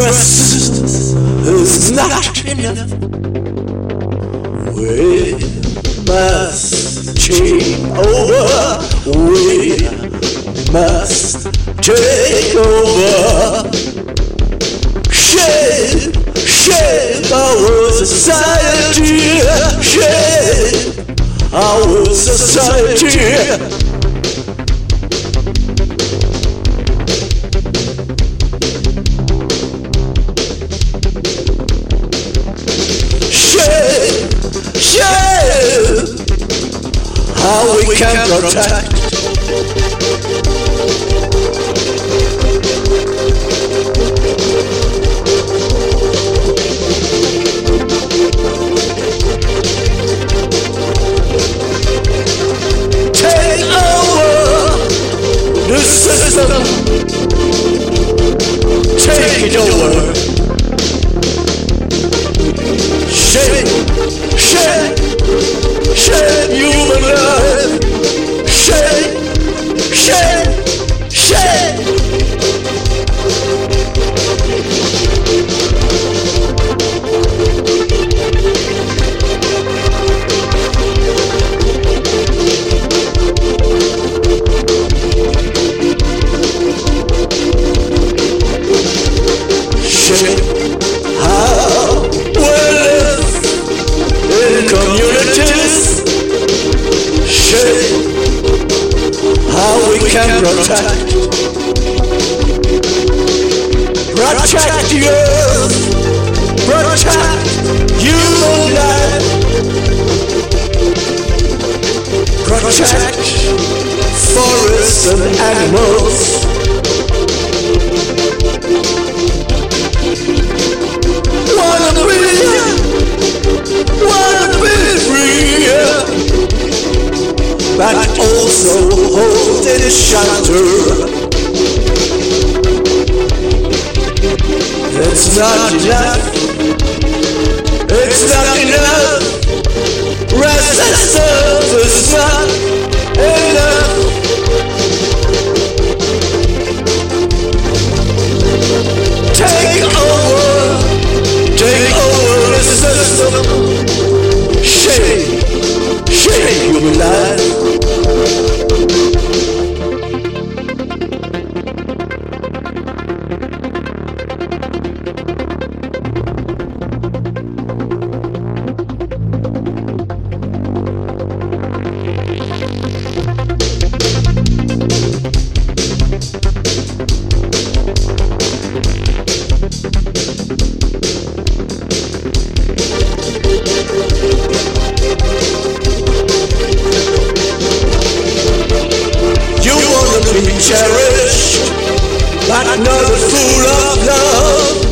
Rest is not enough. We must change over. We must take over. Shape, shape our society. Shape our society. How we can protect. Take system. Take it over. Shape, shape, shape human life. Shape, shape, shape. Not enough. It's not enough. Resistance is not enough. Take over. Take over the system. Shape, shape human life. Not full of love.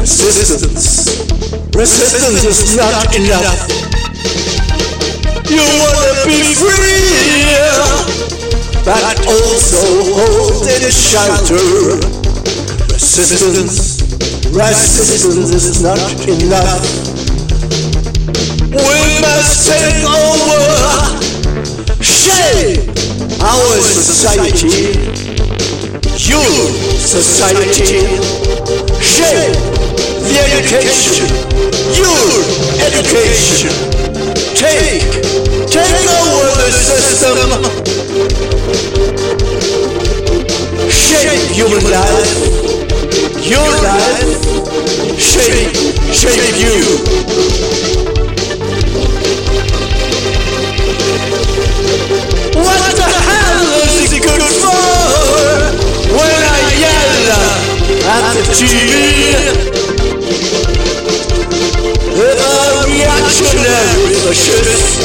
Resistance, resistance is not enough. You wanna be free, but also hold in a shelter. Resistance, resistance is not enough. We must take over shape our society, your society, shape the education, your education. Take, take over the system. Shape human life, your life, shape, shape you. At the A reactionary fascist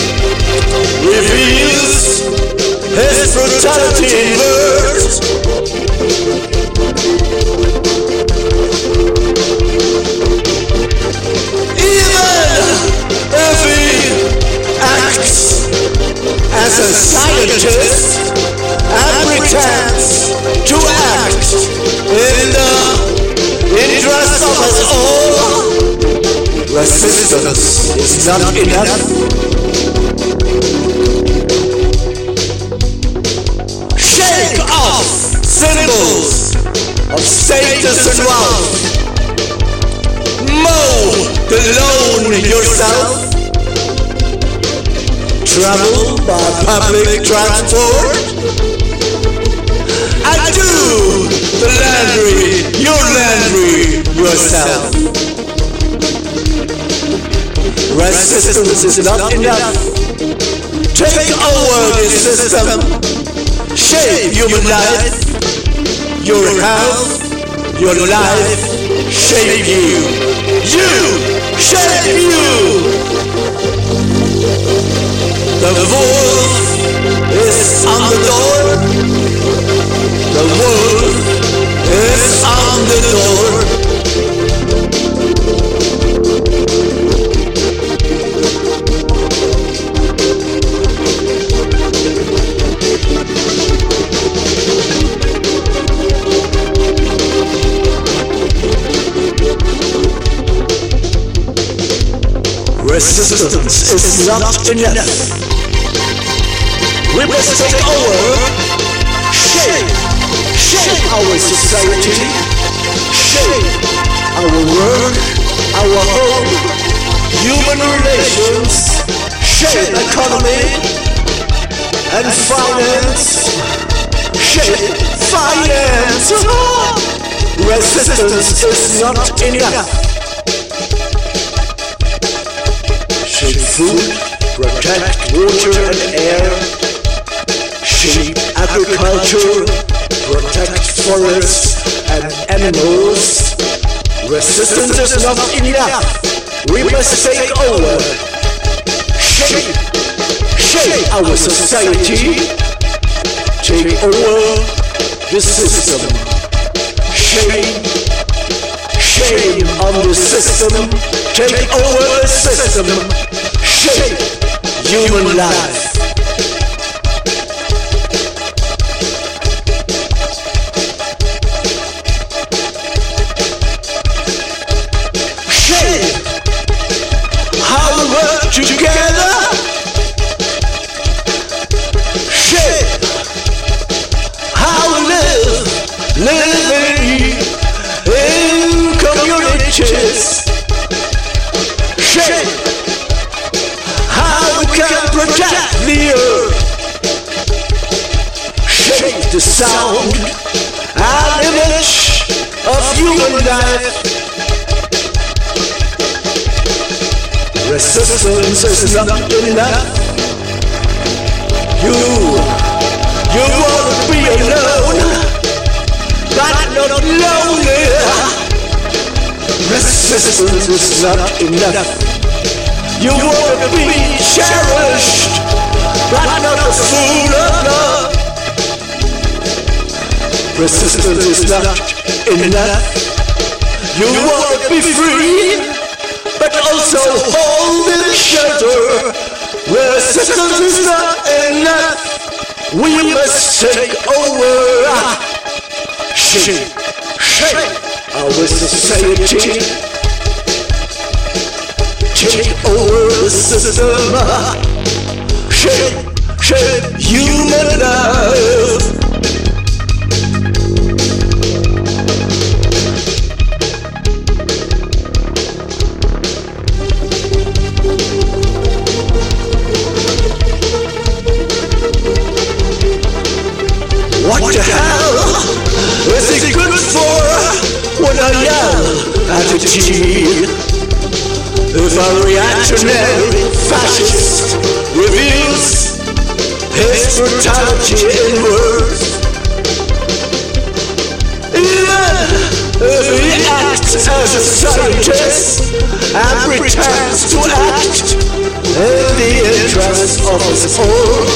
reveals his brutality in words. not enough. Shake off symbols of status and wealth. Mow the loan yourself. Travel by public transport. And do the laundry, your laundry yourself. Resistance is not enough. Take over this system. Shape human life. Your health, your life, shape you. You shape you. The wolf is on the door. The wolf is on the door. Resistance is not enough. We must take over, shape, shape our society, shape our work, our home, human relations, shape economy and finance, shape finance. Resistance is not enough. Shape food, protect water and air. Shape agriculture, protect forests and animals. Resistance is not enough. We must take over. Shape, shape our society. Take over the system. Shame, shame on the system. Take over the system. Shape human life. Shape how we work together. The sound and image of human life. Resistance is not enough. You, you wanna be alone, but not lonely. Resistance is not enough. You wanna be cherished, but not a fool of love. Resistance is not enough. You wanna be free, but also hold in shelter. Resistance is not enough. We must take over. Shape, shape our society. Take over the system. Shape, shape human life. At a G? If a reactionary fascist reveals his brutality in words, even if he acts as a scientist and pretends to act in the interest of his own,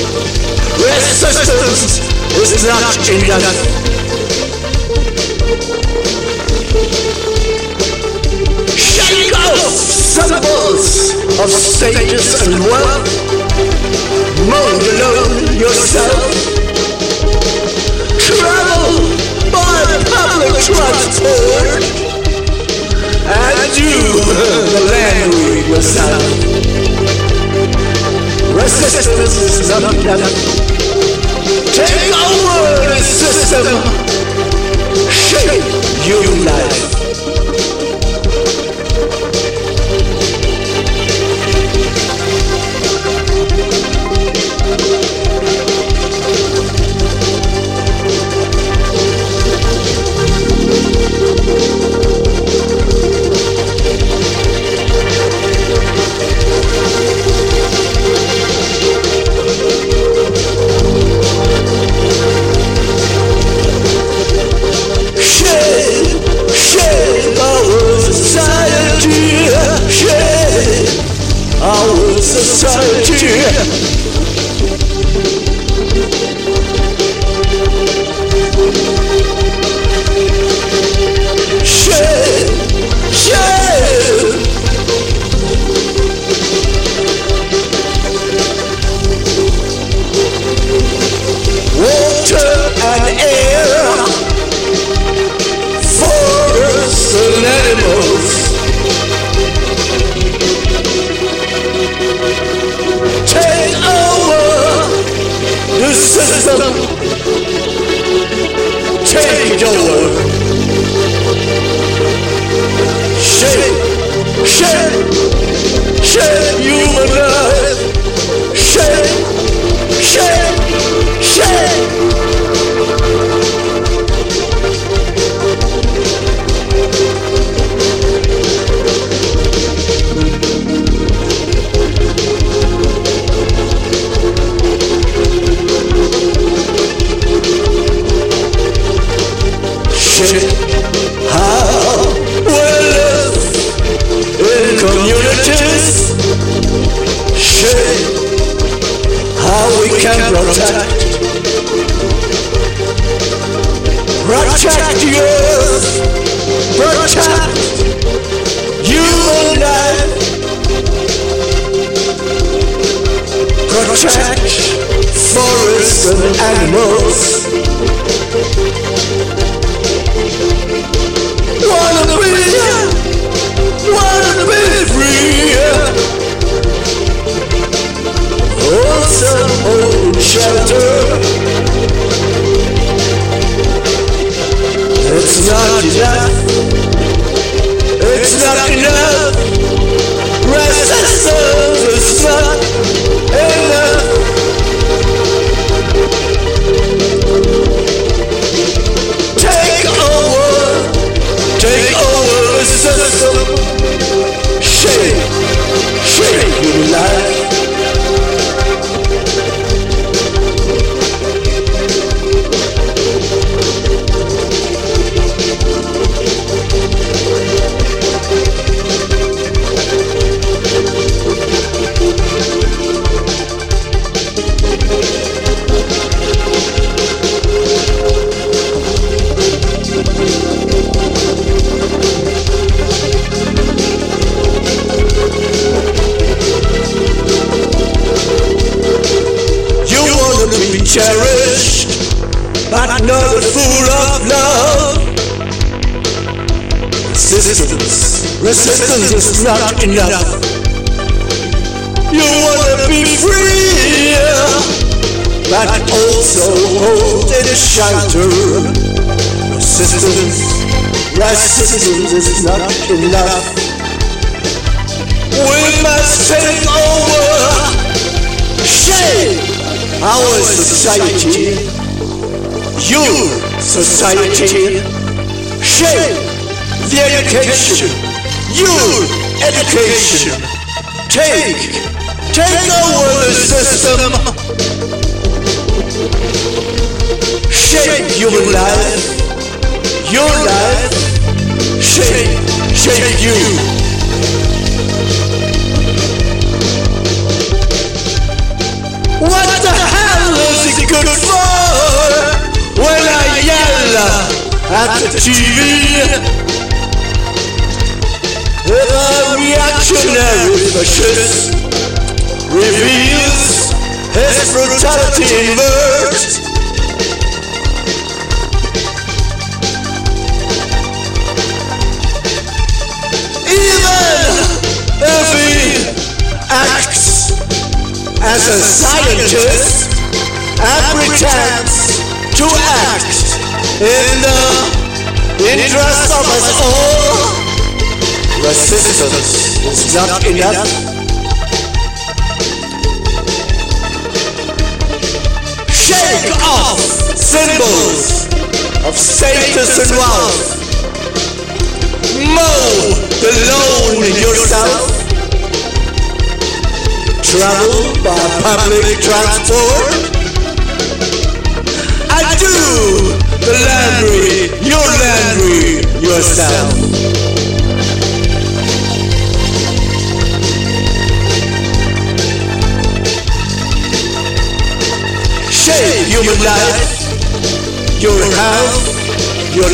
resistance is not enough. Symbols of status and wealth. Mold alone yourself. Travel by public transport. And do the land yourself. Resistance is not. Take over the system. Shape your life. Not enough. You wanna be free, but also hold in a shelter. Resistance, resistance is not enough. We must take over shape our society, your society, shape the education, your education, take, take over the system, shape human life, your life, shape, shape you. What the hell is it good for? When I yell at the TV? If reactionary fascist reveals his brutality in words, even if he acts as a scientist and pretends to act in the interest of us all. Resistance is not enough. Shake off symbols of status and wealth. Mow the loan yourself travel by public transport. I do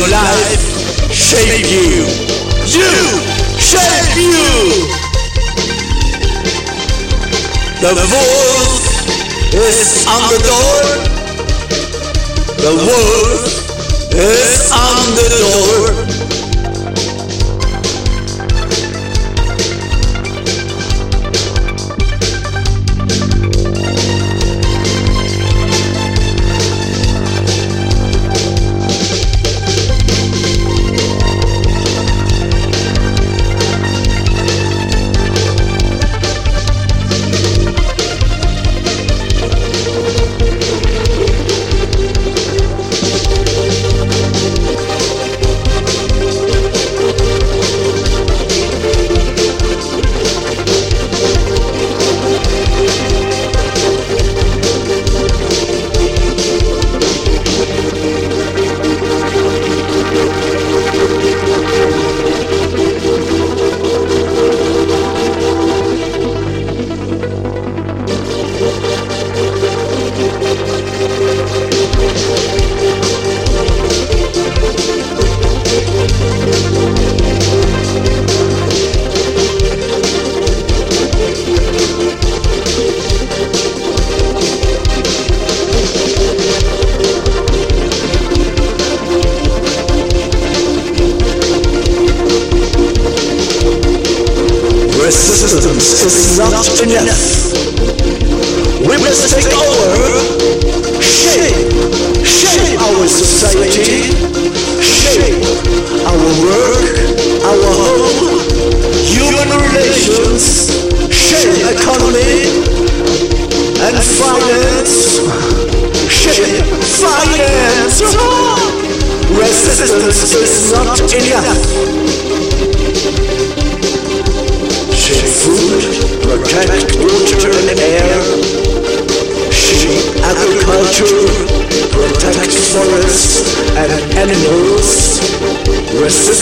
your life, shape you. You, shape you. The wolf is on the door. The wolf is on the door. resistance is not enough. We must take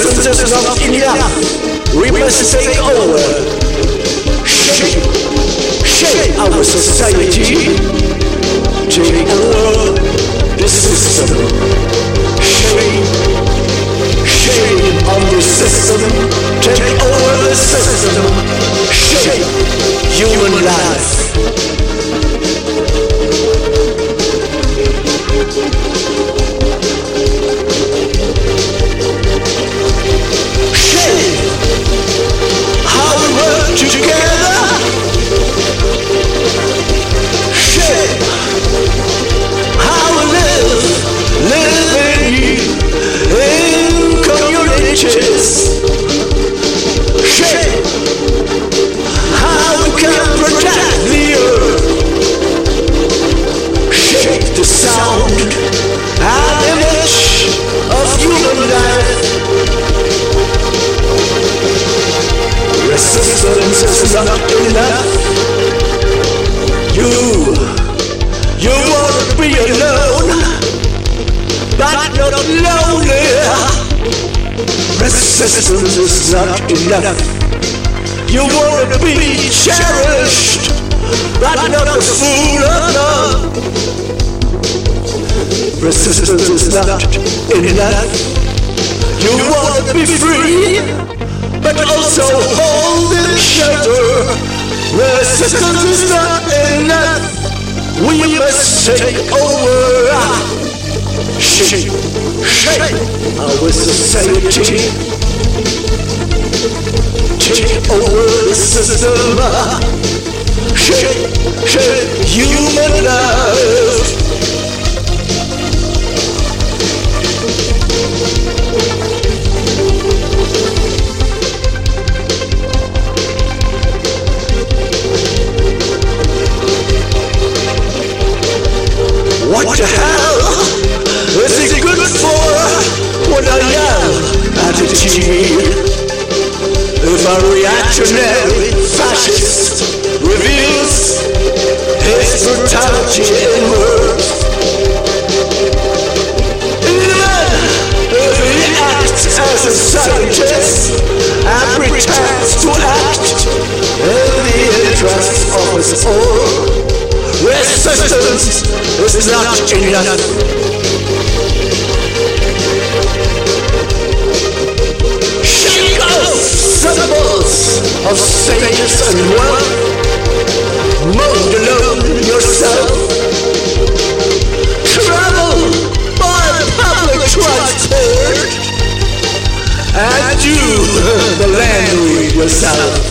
Is not enough. We must take over. Shape, shape our society. Take over the system. Shape Shame on the system. Take over the system. Shape we work but not the fool of love. Resistance is not enough. You wanna be free, but also hold in shelter. Resistance is not enough. We must take over shape, shape our society. Take over the system. Human life. What the hell? Is it good for when I reactionary fascist in words, even if he acts as a scientist and pretends to act in the interests of his own, resistance is not enough. symbols of status and wealth. Mode alone yourself. Travel by public transport. And do the land read yourself. Take